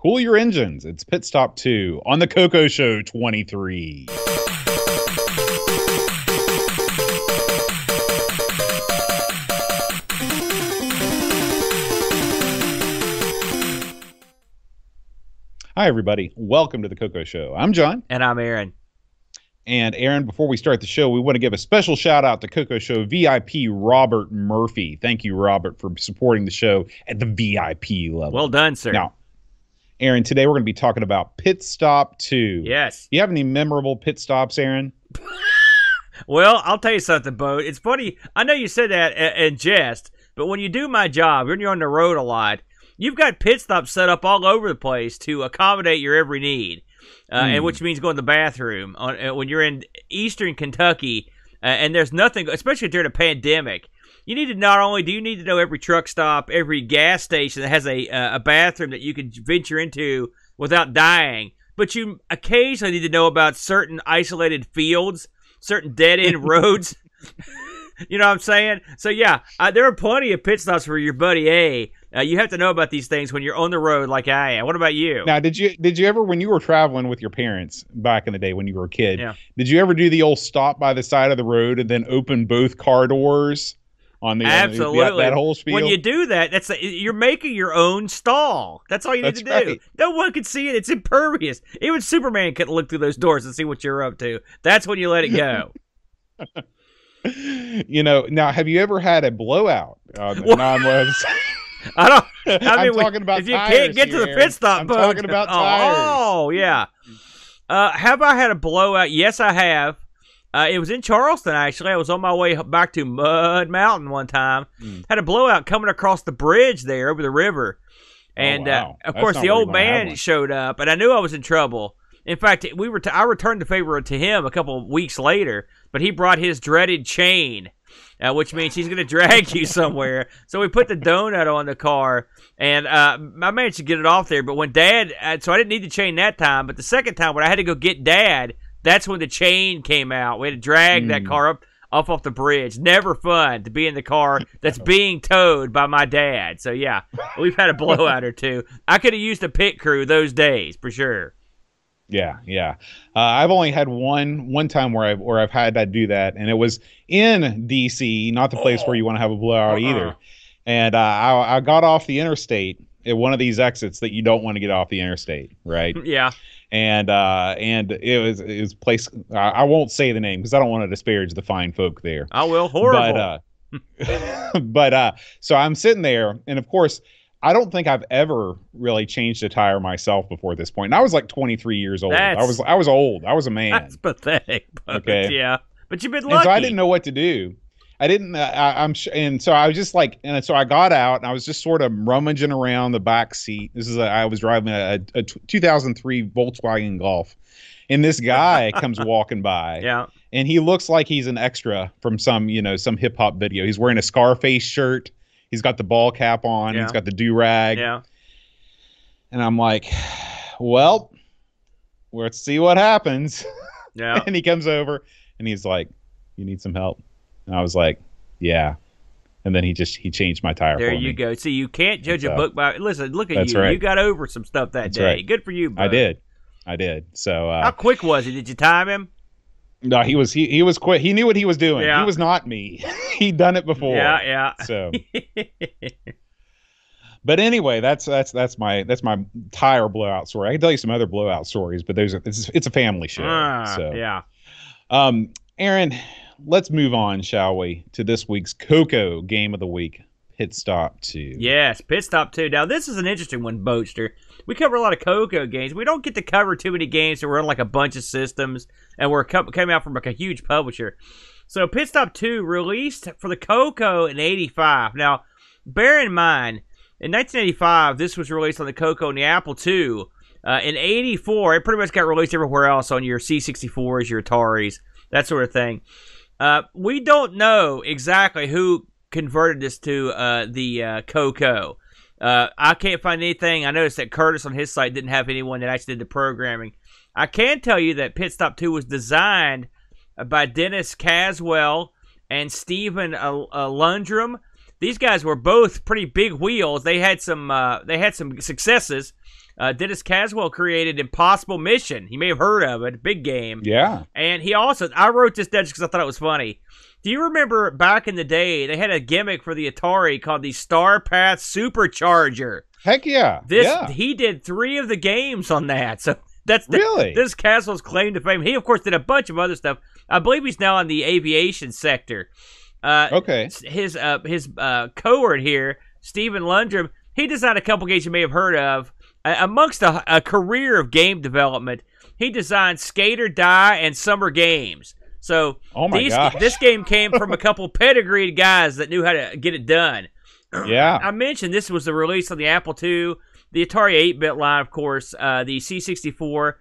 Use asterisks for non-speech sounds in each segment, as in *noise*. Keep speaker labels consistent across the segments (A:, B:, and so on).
A: Cool your engines. It's Pit Stop 2 on the Coco Show 23. Hi, everybody. Welcome to the Coco Show. I'm John.
B: And I'm Aaron.
A: And Aaron, before we start the show, we want to give a special shout out to Coco Show VIP Robert Murphey. Thank you, Robert, for supporting the show at the VIP level.
B: Well done, sir.
A: Now, Aaron, today we're going to be talking about Pit Stop 2.
B: Yes.
A: You have any memorable pit stops, Aaron? *laughs*
B: well, I'll tell you something, Bo. It's funny. I know you said that in jest, but when you do my job, when you're on the road a lot, you've got pit stops set up all over the place to accommodate your every need, uh, mm. and which means going to the bathroom on, uh, when you're in eastern Kentucky, uh, and there's nothing, especially during a pandemic. You need to not only do you need to know every truck stop, every gas station that has a uh, a bathroom that you can venture into without dying, but you occasionally need to know about certain isolated fields, certain dead end *laughs* roads. *laughs* you know what I'm saying? So yeah, uh, there are plenty of pit stops for your buddy A uh, you have to know about these things when you're on the road, like I am. What about you?
A: Now, did you did you ever, when you were traveling with your parents back in the day when you were a kid,
B: yeah.
A: did you ever do the old stop by the side of the road and then open both car doors on the
B: absolutely
A: on the, that, that whole spiel?
B: When you do that, that's a, you're making your own stall. That's all you need that's to do. No one can see it. It's impervious. Even Superman couldn't look through those doors and see what you're up to. That's when you let it go. *laughs*
A: you know, now have you ever had a blowout on the non-webs? *laughs*
B: I don't. *laughs* I
A: mean, am talking about
B: if you can't get
A: here,
B: to the pit stop,
A: I'm talking about tires.
B: Oh, yeah. Uh, have I had a blowout? Yes, I have. Uh, it was in Charleston actually. I was on my way back to Mud Mountain one time. Mm. Had a blowout coming across the bridge there over the river, oh, and
A: oh, wow.
B: uh, of That's course the old man showed up, and I knew I was in trouble. In fact, we were. T- I returned the favor to him a couple of weeks later, but he brought his dreaded chain uh, which means he's going *laughs* to drag you somewhere. So we put the donut on the car, and uh, I managed to get it off there. But when Dad, uh, so I didn't need the chain that time. But the second time when I had to go get Dad, that's when the chain came out. We had to drag mm. that hmm. car up off off the bridge. Never fun to be in the car that's being towed by my dad. So yeah, we've had a blowout or two. I could have used a pit crew those days for sure.
A: Yeah, yeah. Uh, I've only had one one time where I've where I've had to do that, and it was in D.C., not the place where you want to have a blowout uh-uh. either. And uh, I, I got off the interstate at one of these exits that you don't want to get off the interstate, right? *laughs*
B: Yeah.
A: And uh, and it was it was place. I, I won't say the name because I don't want to disparage the fine folk there.
B: I will. Horrible.
A: But uh, *laughs* but uh, so I'm sitting there, and of course I don't think I've ever really changed a tire myself before this point. And I was like 23 years old.
B: That's,
A: I was I was old. I was a man.
B: That's pathetic. okay. Yeah. But you've been lucky.
A: And so I didn't know what to do. I didn't. Uh, I, am sh- and so I was just like, and so I got out and I was just sort of rummaging around the back seat. This is a, I was driving a, a 2003 Volkswagen Golf, and this guy *laughs* comes walking by.
B: Yeah.
A: And he looks like he's an extra from some you know some hip hop video. He's wearing a Scarface shirt He's got the ball cap on. Yeah. He's got the do rag.
B: Yeah.
A: And I'm like, well, let's see what happens.
B: Yeah. *laughs*
A: and he comes over and he's like, "You need some help?" And I was like, "Yeah." And then he just he changed my tire.
B: There you
A: me.
B: go. See, you can't judge a book by listen. Look at you. Right. You got over some stuff that
A: That's
B: day.
A: Right.
B: Good for you. Bud.
A: I did. I did. So uh,
B: how quick was he? Did you time him?
A: No, he was he he was quick. He knew what he was doing.
B: Yeah.
A: He was not me. *laughs* He'd done it before.
B: Yeah, yeah.
A: So *laughs* But anyway, that's that's that's my that's my tire blowout story. I can tell you some other blowout stories, but there's a, it's, it's a family show.
B: Uh,
A: so
B: yeah.
A: Um, Aaron, let's move on, shall we, to this week's Coco game of the week. Pit stop two.
B: Yes, pit stop two. Now this is an interesting one, Boaster. we cover a lot of Coco games. We don't get to cover too many games that we're on like a bunch of systems and we're coming out from like a huge publisher. So Pit Stop 2 released for the Coco in 85. Now, bear in mind, in 1985, this was released on the Coco and the Apple II. Uh, in 84, it pretty much got released everywhere else on your C64s, your Ataris, that sort of thing. Uh, we don't know exactly who converted this to uh, the uh, Coco. Uh, I can't find anything. I noticed that Curtis on his site didn't have anyone that actually did the programming. I can tell you that Pit Stop 2 was designed by Dennis Caswell and Stephen Landrum. These guys were both pretty big wheels. They had some uh, they had some successes. Uh, Dennis Caswell created Impossible Mission. You may have heard of it, big game.
A: Yeah.
B: And he also, I wrote this down because I thought it was funny. Do you remember back in the day, they had a gimmick for the Atari called the Starpath Supercharger?
A: Heck yeah.
B: This
A: yeah.
B: he did three of the games on that. *laughs* So that's the,
A: Really?
B: this Caswell's claim to fame. He of course did a bunch of other stuff. I believe he's now in the aviation sector. Uh,
A: Okay.
B: his uh, his uh, cohort here, Stephen Landrum, he designed a couple games you may have heard of. Amongst a, a career of game development, he designed Skate or Die and Summer Games. So
A: Oh my
B: these,
A: gosh.
B: this game came from a couple *laughs* pedigreed guys that knew how to get it done. *clears throat*
A: Yeah.
B: I mentioned this was the release on the Apple II, the Atari 8-bit line, of course, uh, the C64.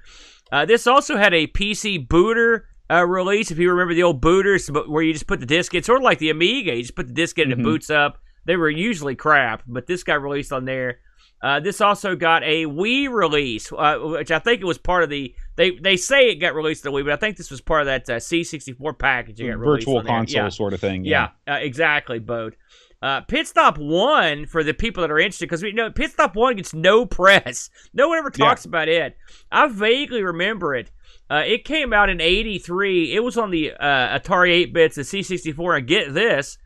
B: Uh, this also had a PC booter uh, release. If you remember the old booters, but where you just put the disc in, sort of like the Amiga, you just put the disc in and it
A: Mhm.
B: boots up. They were usually crap, but this got released on there. Uh, this also got a Wii release, uh, which I think it was part of the. They they say it got released the Wii, but I think this was part of that uh, C64 package. that got released
A: Virtual console
B: Yeah.
A: sort of thing.
B: Yeah, uh, exactly, Bode. Uh, Pit Stop One for the people that are interested, because we know Pit Stop One gets no *laughs* press. No one ever talks about it. I vaguely remember it. Uh, it came out in '83. It was on the uh, Atari 8 bits, the C64, and get this.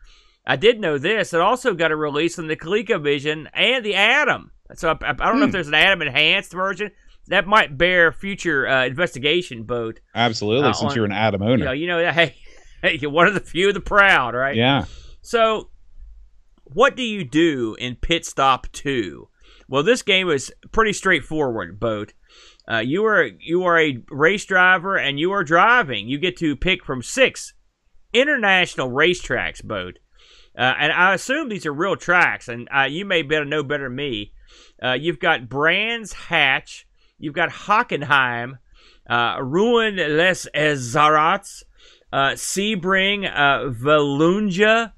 B: I did know this. It also got a release on the ColecoVision and the Adam. So I, I don't know if
A: Hmm.
B: there's an Adam enhanced version. That might bear future uh, investigation, Boat.
A: Absolutely.
B: Uh,
A: since
B: on-
A: you're an
B: You
A: owner.
B: know, you know, hey, *laughs* hey, you're one of the few of the proud, right?
A: yeah.
B: So, what do you do in Pit Stop 2? Well, this game is pretty straightforward, Boat. Uh, you are you are a race driver and you are driving. You get to pick from six international racetracks, Boat. Uh, and I assume these are real tracks, and uh, you may better know better than me. Uh, you've got Brands Hatch, you've got Hockenheim, uh, Rouen-les-Essarts, uh, Sebring, uh, Vallelunga,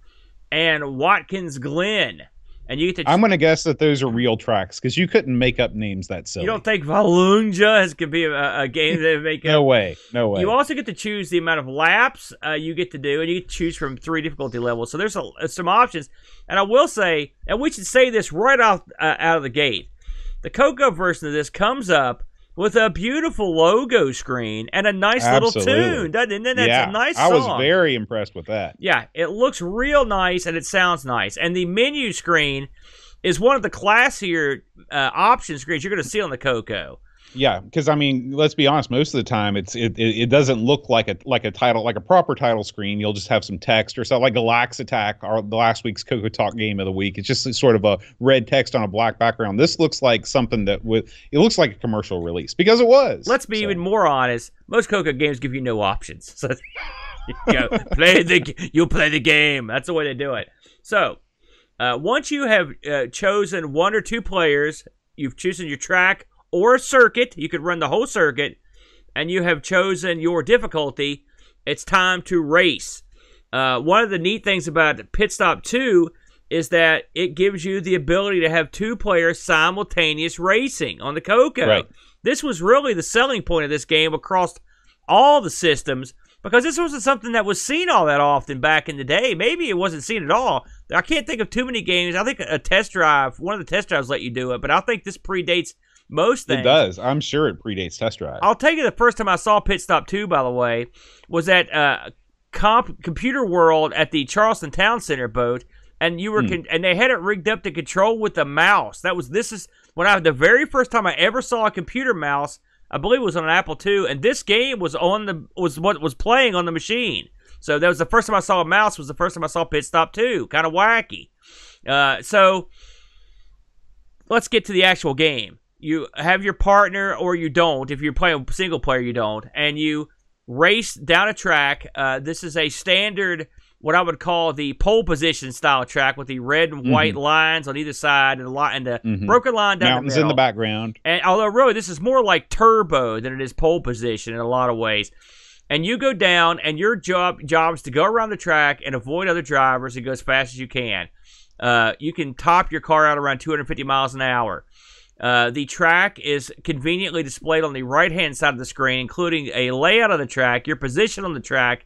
B: and Watkins Glen. And you get to
A: I'm going to guess that those are real tracks because you couldn't make up names that silly.
B: you don't think Vallelunga is going to be a, a game that make
A: no
B: up?
A: way. No way.
B: You also get to choose the amount of laps uh, you get to do, and you get to choose from three difficulty levels. So there's a, uh, some options. And I will say, and we should say this right off uh, out of the gate, the Coco version of this comes up with a beautiful logo screen and a nice little tune, doesn't? And then that's
A: yeah.
B: a nice song.
A: I was very impressed with that.
B: Yeah, it looks real nice and it sounds nice. And the menu screen is one of the classier uh, option screens you're going to see on the Coco.
A: Yeah, because I mean, let's be honest. Most of the time, it's it, it, it doesn't look like a like a title like a proper title screen. You'll just have some text or something like Galax Attack or the last week's Coco Talk game of the week. It's just sort of a red text on a black background. This looks like something that would it looks like a commercial release because it was.
B: Let's be
A: So,
B: even more honest. Most Coco games give you no options. *laughs* So you go, play the you play the game. That's the way they do it. So uh, once you have uh, chosen one or two players, you've chosen your track or a circuit. You could run the whole circuit, and you have chosen your difficulty. It's time to race. Uh, one of the neat things about Pit Stop 2 is that it gives you the ability to have two players simultaneous racing on the Coco.
A: Right.
B: This was really the selling point of this game across all the systems because this wasn't something that was seen all that often back in the day. Maybe it wasn't seen at all. I can't think of too many games. I think a test drive, one of the test drives let you do it, but I think this predates most things.
A: It does. I'm sure it predates Test Drive.
B: I'll tell you the first time I saw Pit Stop 2, by the way, was at uh, Comp- Computer World at the Charleston Town Center boat, and you were
A: Hmm.
B: con- and they had it rigged up to control with a mouse. That was this is when I the very first time I ever saw a computer mouse. I believe it was on an Apple II, and this game was on the was what was playing on the machine. So that was the first time I saw a mouse. Was the first time I saw Pit Stop 2. Kind of wacky. Uh, so let's get to the actual game. You have your partner, or you don't. If you're playing single player, you don't, and you race down a track. Uh, this is a standard, what I would call the pole position style track with the red and white lines on either side and a lot and the
A: Mhm.
B: broken line down
A: Mountains
B: the
A: in the background.
B: And although really this is more like turbo than it is pole position in a lot of ways. And you go down, and your job job is to go around the track and avoid other drivers and go as fast as you can. Uh, you can top your car out around 250 miles an hour. Uh, the track is conveniently displayed on the right hand side of the screen, including a layout of the track, your position on the track,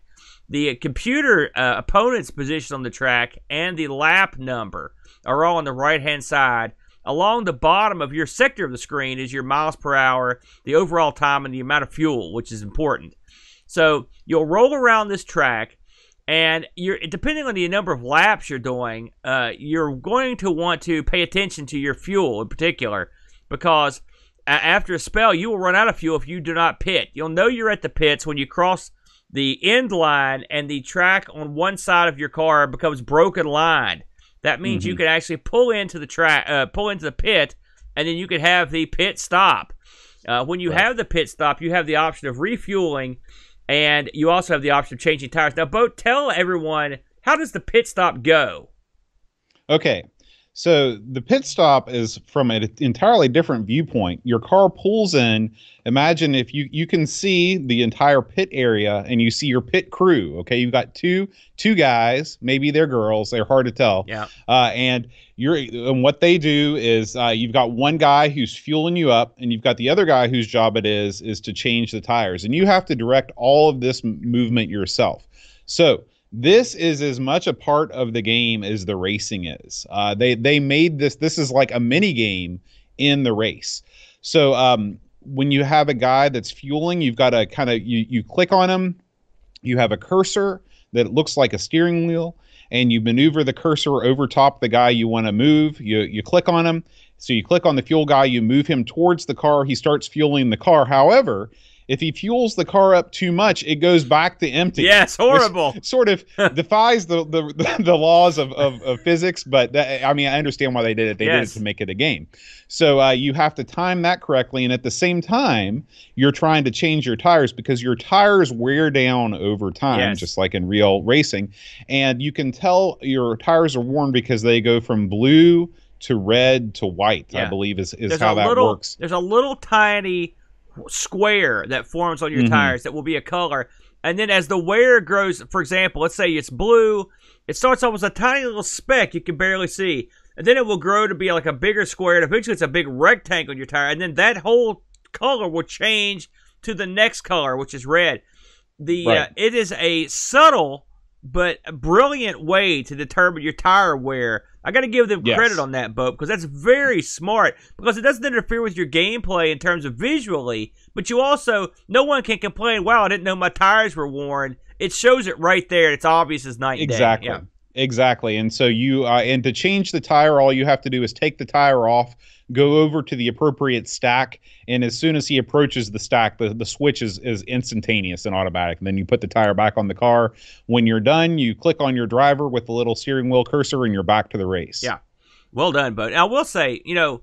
B: the computer uh, opponent's position on the track, and the lap number are all on the right hand side along the bottom of your sector of the screen is your miles per hour, the overall time, and the amount of fuel, which is important. So you'll roll around this track, and you're depending on the number of laps you're doing, uh, you're going to want to pay attention to your fuel in particular, because after a spell you will run out of fuel if you do not pit. You'll know you're at the pits when you cross the end line and the track on one side of your car becomes broken line. That means mm-hmm. you can actually pull into the track, uh, pull into the pit, and then you can have the pit stop. Uh, when you right. have the pit stop, you have the option of refueling, and you also have the option of changing tires. Now, Boat, tell everyone how does the pit stop go?
A: Okay, so the pit stop is from an entirely different viewpoint. Your car pulls in. Imagine if you you can see the entire pit area and you see your pit crew. Okay, you've got two two guys, maybe they're girls. They're hard to tell.
B: Yeah.
A: Uh, and you're and what they do is uh, you've got one guy who's fueling you up, and you've got the other guy whose job it is is to change the tires, and you have to direct all of this movement yourself. So this is as much a part of the game as the racing is. Uh, they they made this. This is like a mini game in the race. So um, when you have a guy that's fueling, you've got to kind of you you click on him. You have a cursor that looks like a steering wheel, and you maneuver the cursor over top the guy you want to move. You you click on him. So you click on the fuel guy, you move him towards the car. He starts fueling the car. However, if he fuels the car up too much, it goes back to empty.
B: Yes, horrible. *laughs*
A: Sort of *laughs* defies the, the the laws of, of, of physics, but that, I mean, I understand why they did it. They yes. did it to make it a game. So uh, you have to time that correctly, and at the same time, you're trying to change your tires because your tires wear down over time, yes. just like in real racing. And you can tell your tires are worn because they go from blue to red to white. Yeah. I believe is is there's how that
B: little,
A: works.
B: There's a little tiny square that forms on your mm-hmm. tires that will be a color. And then as the wear grows, for example, let's say it's blue, it starts off as a tiny little speck you can barely see. And then it will grow to be like a bigger square, and eventually it's a big rectangle on your tire. And then that whole color will change to the next color, which is red. The right. uh, it is a subtle but brilliant way to determine your tire wear. I got to give them yes. credit on that, boat, because that's very smart. Because it doesn't interfere with your gameplay in terms of visually, but you also no one can complain. Wow, I didn't know my tires were worn. It shows it right there. It's obvious as night.
A: Exactly.
B: Yeah.
A: Exactly. And so you uh, and to change the tire, all you have to do is take the tire off go over to the appropriate stack, and as soon as he approaches the stack, the, the switch is, is instantaneous and automatic. And then you put the tire back on the car. When you're done, you click on your driver with the little steering wheel cursor, and you're back to the race.
B: Yeah, well done, but I will say, you know.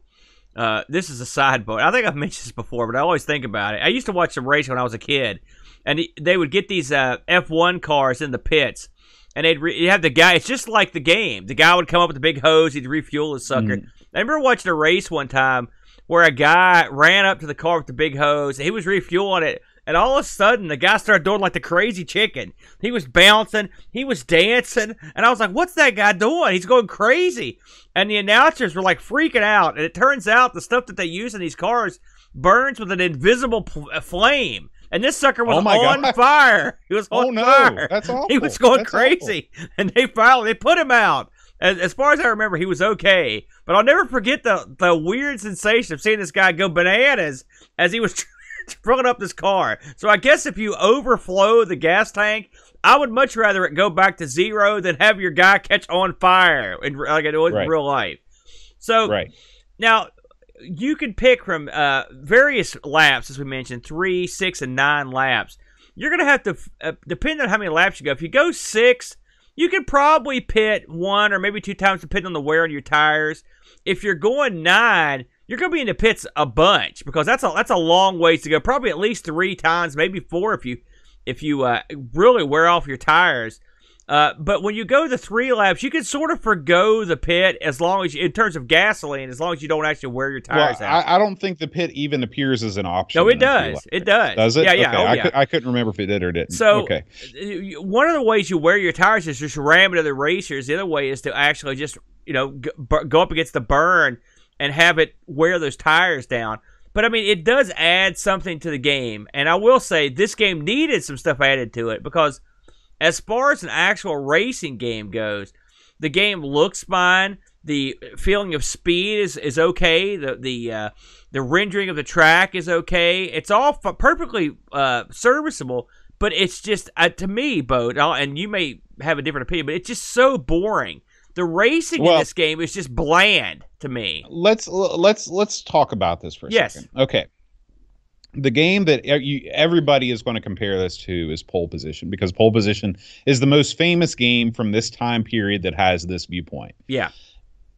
B: Uh, this is a side boat. I think I've *laughs* mentioned this before, but I always think about it. I used to watch some race when I was a kid, and they would get these uh, F1 cars in the pits, and they'd re- have the guy. It's just like the game. The guy would come up with a big hose. He'd refuel his sucker. Mm. I remember watching a race one time where a guy ran up to the car with the big hose. He was refueling it. And all of a sudden, the guy started doing like the crazy chicken. He was bouncing, he was dancing, and I was like, "What's that guy doing? He's going crazy!" And the announcers were like freaking out. And it turns out the stuff that they use in these cars burns with an invisible pl- uh, flame. And this sucker was oh on God. fire. He was oh, no. fire.
A: That's *laughs* awful.
B: He was going
A: That's
B: crazy. Awful. And they finally they put him out. As, as far as I remember, he was okay. But I'll never forget the the weird sensation of seeing this guy go bananas as he was *laughs* filling up this car. So I guess if you overflow the gas tank, I would much rather it go back to zero than have your guy catch on fire in, like it was right. in real life. So
A: right.
B: now you can pick from uh, various laps, as we mentioned, three, six, and nine laps. You're going to have to, uh, depending on how many laps you go. If you go six, you could probably pit one or maybe two times depending on the wear on your tires. If you're going nine, you're going to be in the pits a bunch because that's a that's a long ways to go. Probably at least three times, maybe four if you if you uh, really wear off your tires. Uh, but when you go the three laps, you can sort of forego the pit as long as you, in terms of gasoline, as long as you don't actually wear your tires
A: well,
B: out.
A: I, I, don't think the pit even appears as an option.
B: No, it does. It does.
A: Does it?
B: Yeah, yeah.
A: Okay.
B: Oh,
A: I,
B: yeah.
A: Could, I couldn't remember if it did or didn't.
B: So,
A: okay.
B: one of the ways you wear your tires is just ram into the racers. The other way is to actually just you know go up against the burn and have it wear those tires down. But I mean, it does add something to the game, and I will say this game needed some stuff added to it because as far as an actual racing game goes, the game looks fine. the feeling of speed is, is okay. The the uh, the rendering of the track is okay. It's all f- perfectly uh, serviceable, but it's just uh, to me, Boat, and you may have a different opinion, but it's just so boring. The racing well, in this game is just bland to me.
A: Let's let's let's talk about this for a
B: yes.
A: second. Okay. The game that everybody is going to compare this to is Pole Position because Pole Position is the most famous game from this time period that has this viewpoint.
B: Yeah.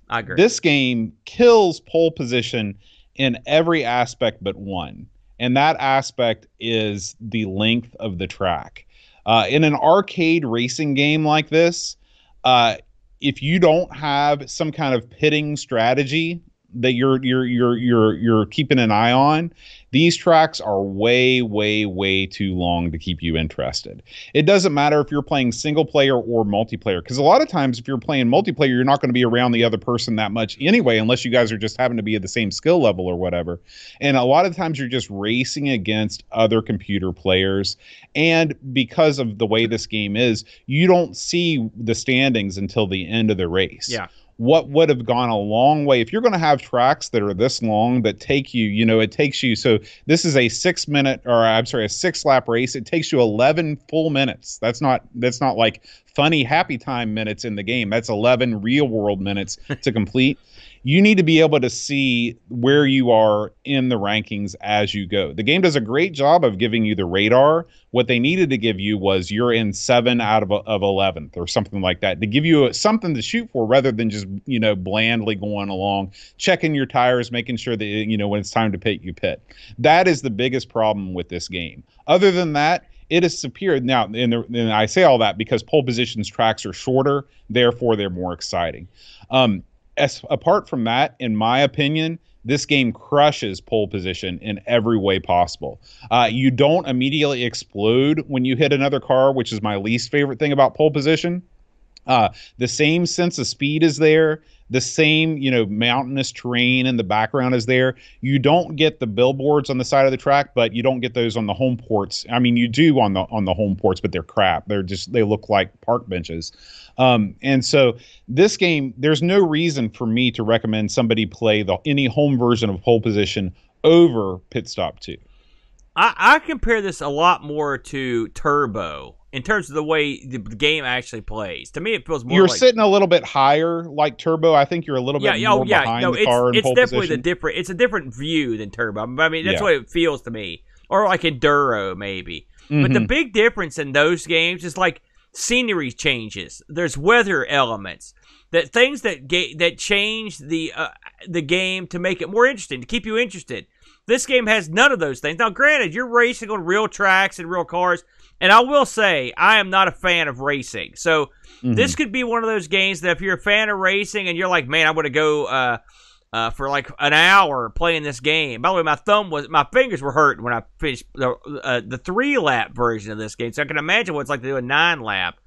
B: I agree.
A: This game kills Pole Position in every aspect but one. And that aspect is the length of the track. Uh, in an arcade racing game like this, uh, if you don't have some kind of pitting strategy that you're you're you're you're you're keeping an eye on these tracks are way way way too long to keep you interested. It doesn't matter if you're playing single player or multiplayer because a lot of times if you're playing multiplayer you're not going to be around the other person that much anyway unless you guys are just having to be at the same skill level or whatever. And a lot of times you're just racing against other computer players and because of the way this game is you don't see the standings until the end of the race.
B: Yeah
A: what would have gone a long way. If you're going to have tracks that are this long that take you you know it takes you so this is a six minute or i'm sorry a six lap race. It takes you 11 full minutes. That's not that's not like funny happy time minutes in the game that's 11 real world minutes *laughs* to complete you need to be able to see where you are in the rankings as you go. The game does a great job of giving you the radar. What they needed to give you was you're in seven out of of eleventh or something like that to give you something to shoot for rather than just you know blandly going along, checking your tires, making sure that you know when it's time to pit you pit. That is the biggest problem with this game. Other than that, it is superior. Now, and, the, and, I say all that because pole positions tracks are shorter, therefore they're more exciting. Um, as apart from that, in my opinion, this game crushes pole position in every way possible. Uh, you don't immediately explode when you hit another car, which is my least favorite thing about pole position. Uh, the same sense of speed is there. The same, you know, mountainous terrain in the background is there. You don't get the billboards on the side of the track, but you don't get those on the home ports. I mean, you do on the on the home ports, but they're crap. They're just they look like park benches. Um, and so this game, there's no reason for me to recommend somebody play the any home version of pole position over pit stop two.
B: I, I compare this a lot more to Turbo in terms of the way the game actually plays. To me, it feels more.
A: You're
B: like,
A: sitting a little bit higher, like Turbo. I think you're a little
B: yeah,
A: bit
B: yeah,
A: more
B: oh, yeah.
A: behind
B: no,
A: the
B: it's,
A: car.
B: it's definitely
A: position.
B: the different. It's a different view than Turbo. I mean, that's
A: Yeah.
B: what it feels to me, or like Enduro maybe. But the
A: Mhm.
B: big difference in those games is like scenery changes. There's weather elements. That things that ga- that change the uh, the game to make it more interesting, to keep you interested. This game has none of those things. Now, granted, you're racing on real tracks and real cars, and I will say I am not a fan of racing. So
A: Mhm.
B: this could be one of those games that if you're a fan of racing and you're like, man, I want to go uh, uh, for like an hour playing this game. By the way, my thumb was, my fingers were hurting when I finished the uh, the three lap version of this game. So I can imagine what it's like to do a nine lap.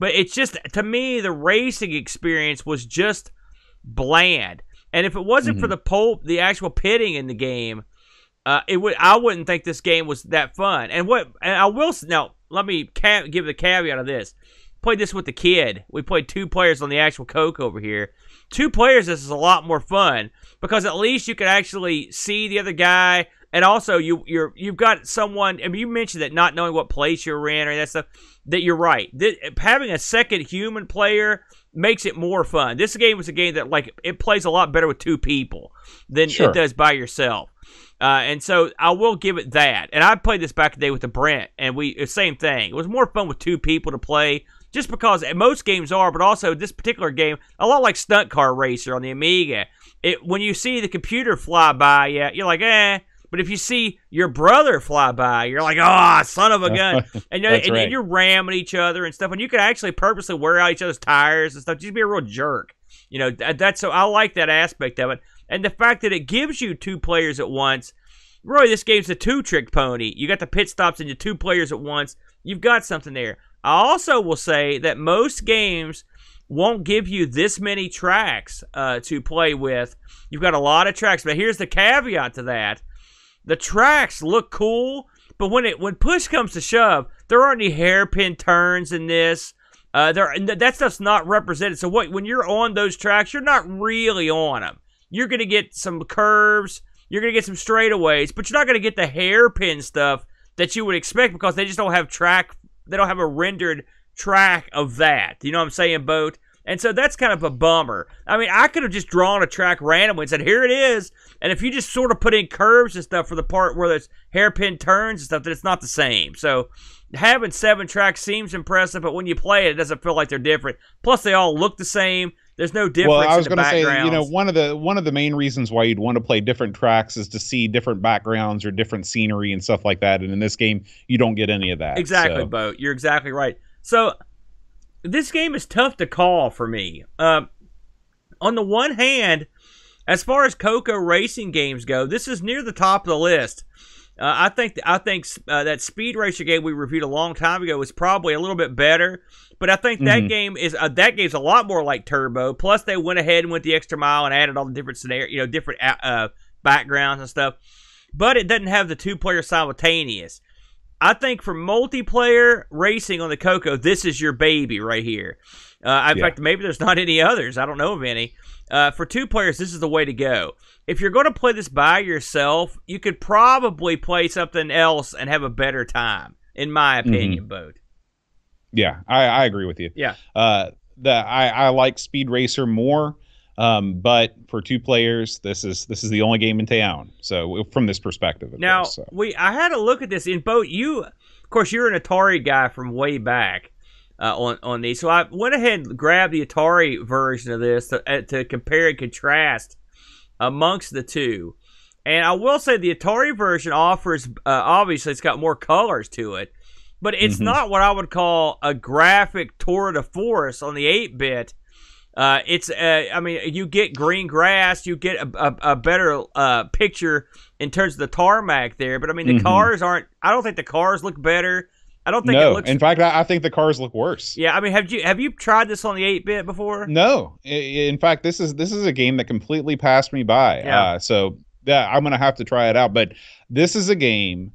B: But it's just to me the racing experience was just bland. And if it wasn't for
A: Mhm.
B: the pole, the actual pitting in the game, uh, it would I wouldn't think this game was that fun. And what and I will now let me ca- give the caveat of this. Played this with the kid. We played two players on the actual Coke over here. Two players. This is a lot more fun because at least you can actually see the other guy, and also you you're you've got someone. I mean, you mentioned that not knowing what place you're in or that stuff. That you're right. That, having a second human player makes it more fun. This game was a game that like it plays a lot better with two people than
A: Sure.
B: it does by yourself. Uh, and so I will give it that. And I played this back in the day with the Brent, and we the same thing. It was more fun with two people to play, just because most games are, but also this particular game, a lot like Stunt Car Racer on the Amiga. It when you see the computer fly by, yeah, you're like, eh. But if you see your brother fly by, you're like, oh, son of a gun. *laughs* And, and,
A: right.
B: and you're ramming each other and stuff. And you can actually purposely wear out each other's tires and stuff. Just be a real jerk. You know, that, that's so I like that aspect of it. And the fact that it gives you two players at once. Really, this game's a two trick pony. You got the pit stops and your two players at once. You've got something there. I also will say that most games won't give you this many tracks uh, to play with. You've got a lot of tracks, but here's the caveat to that: the tracks look cool, but when it when push comes to shove, there aren't any hairpin turns in this. Uh, there that stuff's not represented. So what when you're on those tracks, you're not really on them. You're gonna get some curves, you're gonna get some straightaways, but you're not gonna get the hairpin stuff that you would expect because they just don't have track. They don't have a rendered track of that. You know what I'm saying, boat? And so that's kind of a bummer. I mean, I could have just drawn a track randomly and said, here it is. And if you just sort of put in curves and stuff for the part where there's hairpin turns and stuff, then it's not the same. So having seven tracks seems impressive, but when you play it, it doesn't feel like they're different. Plus, they all look the same. There's no difference. Well, I was going to say,
A: you know, one of the one of the main reasons why you'd want to play different tracks is to see different backgrounds or different scenery and stuff like that. And in this game, you don't get any of that.
B: Exactly,
A: so.
B: Bo. You're exactly right. So this game is tough to call for me. Uh, on the one hand, as far as Coco racing games go, this is near the top of the list. Uh, I think I think uh, that Speed Racer game we reviewed a long time ago was probably a little bit better, but I think that mm-hmm. game is uh, that game's a lot more like Turbo. Plus, they went ahead and went the extra mile and added all the different scenario, you know, different uh, uh, backgrounds and stuff. But it doesn't have the two player simultaneous. I think for multiplayer racing on the Coco, this is your baby right here. Uh, in yeah. fact, maybe there's *laughs* not any others. I don't know of any. Uh, for two players, this is the way to go. If you're going to play this by yourself, you could probably play something else and have a better time, in my opinion, mm-hmm. Boat.
A: Yeah, I, I agree with you.
B: Yeah.
A: Uh, the I, I like Speed Racer more. Um, but for two players, this is this is the only game in town. So from this perspective,
B: now
A: course, so.
B: we I had a look at this in both. You, of course, you're an Atari guy from way back uh, on on these. So I went ahead and grabbed the Atari version of this to, uh, to compare and contrast amongst the two. And I will say the Atari version offers uh, obviously it's got more colors to it, but it's mm-hmm. not what I would call a graphic tour de force on the 8 bit uh, it's, uh, I mean, you get green grass, you get a, a, a better uh, picture in terms of the tarmac there. But I mean, the mm-hmm. cars aren't. I don't think the cars look better. I don't think
A: no.
B: it looks.
A: In fact, I, I think the cars look worse.
B: Yeah, I mean, have you have you tried this on the eight bit before?
A: No. In fact, this is this is a game that completely passed me by. Yeah. Uh, so yeah, I'm gonna have to try it out. But this is a game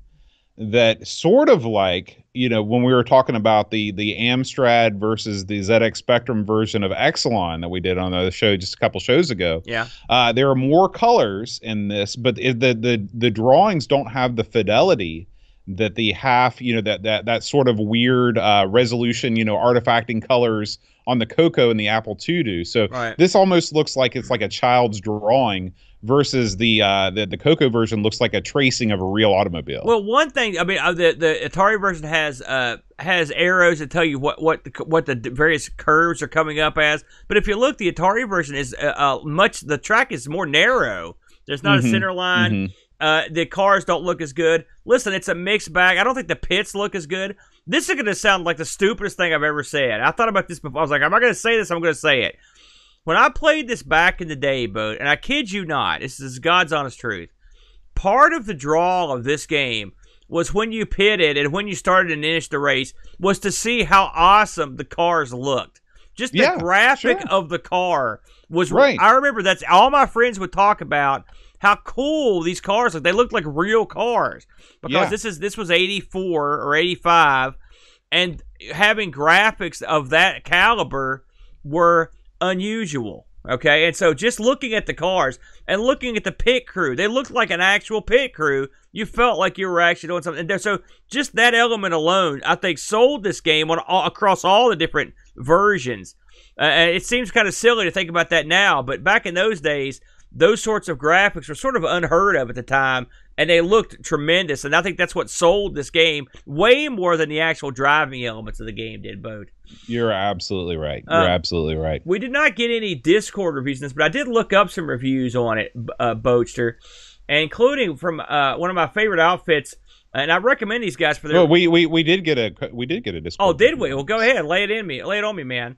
A: that sort of like you know when we were talking about the the Amstrad versus the ZX Spectrum version of Exolon that we did on the show just a couple shows ago.
B: Yeah,
A: uh, there are more colors in this, but the the the drawings don't have the fidelity that the half you know that that that sort of weird uh, resolution you know artifacting colors on the Coco and the Apple II do. So right. this almost looks like it's like a child's drawing versus the uh, the the Coco version looks like a tracing of a real automobile.
B: Well, one thing I mean, uh, the the Atari version has uh has arrows that tell you what what the, what the various curves are coming up as. But if you look, the Atari version is uh, uh much the track is more narrow. There's not mm-hmm. a center line. Mm-hmm. Uh, the cars don't look as good. Listen, it's a mixed bag. I don't think the pits look as good. This is going to sound like the stupidest thing I've ever said. I thought about this before. I was like, I'm I going to say this. I'm going to say it. When I played this back in the day, but and I kid you not, this is God's honest truth. Part of the draw of this game was when you pitted and when you started to finish the race was to see how awesome the cars looked. Just the yeah, graphic sure. of the car was right. I remember that's all my friends would talk about how cool these cars look. They looked like real cars because yeah. this is this was 84 or 85 and having graphics of that caliber were unusual. Okay, and so just looking at the cars and looking at the pit crew, they looked like an actual pit crew. You felt like you were actually doing something. And so just that element alone, I think, sold this game on all, across all the different versions. Uh, it seems kind of silly to think about that now, but back in those days, those sorts of graphics were sort of unheard of at the time, and they looked tremendous. And I think that's what sold this game way more than the actual driving elements of the game did, Boat.
A: You're absolutely right. You're uh, absolutely right.
B: We did not get any Discord reviews on this, but I did look up some reviews on it, uh, Boatster, including from uh, one of my favorite outfits. And I recommend these guys for their.
A: Well, we, we we did get a we did get a Discord.
B: Oh, did we? Well, go ahead, lay it in me, lay it on me, man.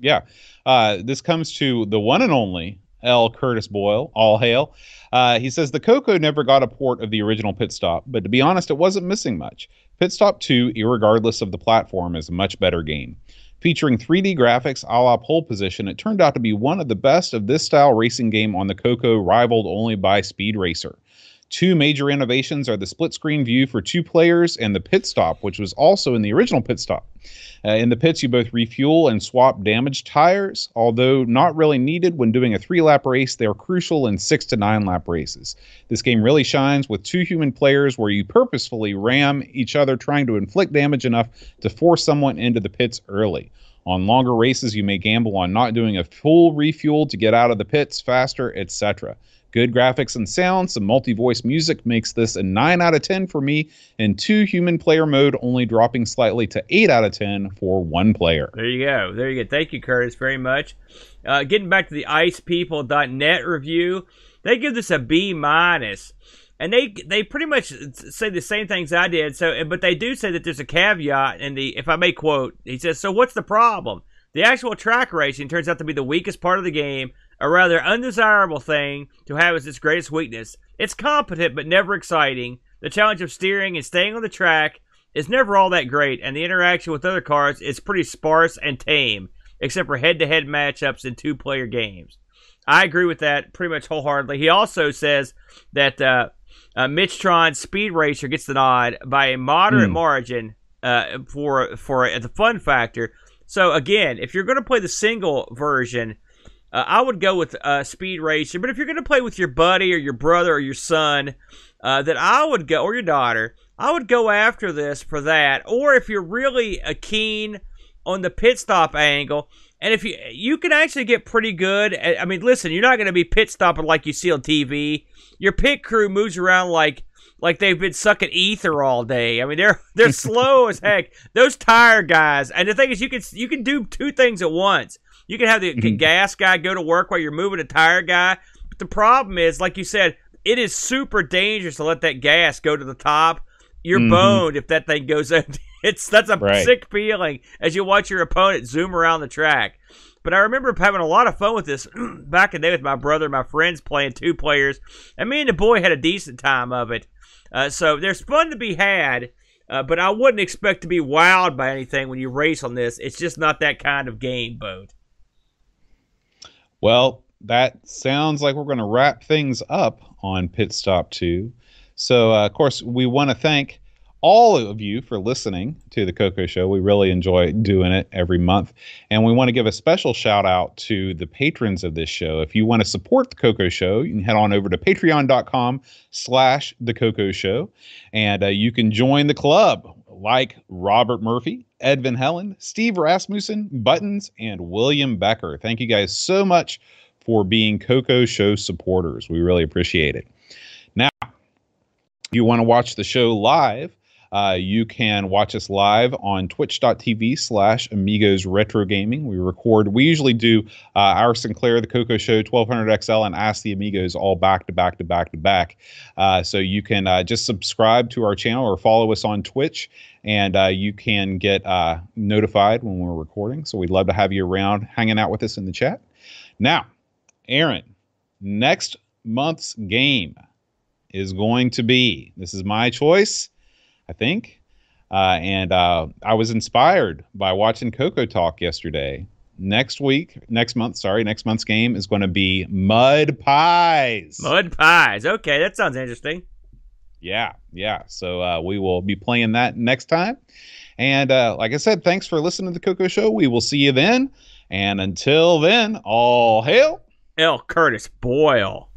A: Yeah, uh, this comes to the one and only L. Curtis Boyle. All hail. Uh, he says the Coco never got a port of the original Pit Stop, but to be honest, it wasn't missing much. Pit Stop 2, regardless of the platform, is a much better game. Featuring 3D graphics a la pole position, it turned out to be one of the best of this style racing game on the Coco, rivaled only by Speed Racer. Two major innovations are the split screen view for two players and the pit stop, which was also in the original pit stop. Uh, in the pits, you both refuel and swap damaged tires. Although not really needed when doing a three lap race, they are crucial in six to nine lap races. This game really shines with two human players where you purposefully ram each other, trying to inflict damage enough to force someone into the pits early. On longer races, you may gamble on not doing a full refuel to get out of the pits faster, etc. Good graphics and sound, some multi voice music makes this a 9 out of 10 for me, and two human player mode only dropping slightly to 8 out of 10 for one player.
B: There you go. There you go. Thank you, Curtis, very much. Uh, getting back to the icepeople.net review, they give this a B minus. And they they pretty much say the same things I did. So, but they do say that there's a caveat. And the if I may quote, he says, "So what's the problem? The actual track racing turns out to be the weakest part of the game, a rather undesirable thing to have as its greatest weakness. It's competent but never exciting. The challenge of steering and staying on the track is never all that great, and the interaction with other cars is pretty sparse and tame, except for head to head matchups in two player games. I agree with that pretty much wholeheartedly. He also says that uh, uh, Michtron Speed Racer gets the nod by a moderate mm. margin uh, for for the fun factor. So again, if you're going to play the single version, uh, I would go with uh, Speed Racer. But if you're going to play with your buddy or your brother or your son, uh, that I would go, or your daughter, I would go after this for that. Or if you're really a keen on the pit stop angle, and if you you can actually get pretty good. I mean, listen, you're not going to be pit stopping like you see on TV. Your pit crew moves around like like they've been sucking ether all day. I mean, they're *laughs* they're slow as heck. Those tire guys, and the thing is, you can you can do two things at once. You can have the mm-hmm. gas guy go to work while you're moving a tire guy. But the problem is, like you said, it is super dangerous to let that gas go to the top. You're mm-hmm. boned if that thing goes *laughs* up. *laughs* It's that's a right. sick feeling as you watch your opponent zoom around the track. But I remember having a lot of fun with this *clears throat* back in the day with my brother, and my friends playing two players, and me and the boy had a decent time of it. Uh, so there's fun to be had, uh, but I wouldn't expect to be wowed by anything when you race on this. It's just not that kind of game, boat.
A: Well, that sounds like we're going to wrap things up on Pit Stop 2. So, uh, of course, we want to thank all of you for listening to the Coco Show. We really enjoy doing it every month. And we want to give a special shout out to the patrons of this show. If you want to support the Coco Show, you can head on over to patreon.com slash the Coco Show. And uh, you can join the club like Robert Murphey, Edvin Helland, Steve Rasmussen, Buttons, and William Becker. Thank you guys so much for being Coco Show supporters. We really appreciate it. Now, if you want to watch the show live, uh, you can watch us live on twitch.tv slash amigos retro gaming. We record, we usually do uh, our Sinclair, the Coco Show, 1200 XL, and Ask the Amigos all back to back to back to back. Uh, so you can uh, just subscribe to our channel or follow us on Twitch, and uh, you can get uh, notified when we're recording. So we'd love to have you around hanging out with us in the chat. Now, Aaron, next month's game is going to be this is my choice I think. Uh, and uh, I was inspired by watching Coco Talk yesterday. Next week, next month, sorry, next month's game is going to be Mud Pies.
B: Mud Pies. Okay, that sounds interesting.
A: Yeah, yeah. So uh, we will be playing that next time. And uh, like I said, thanks for listening to the Coco Show. We will see you then. And until then, all hail
B: L. Curtis Boyle.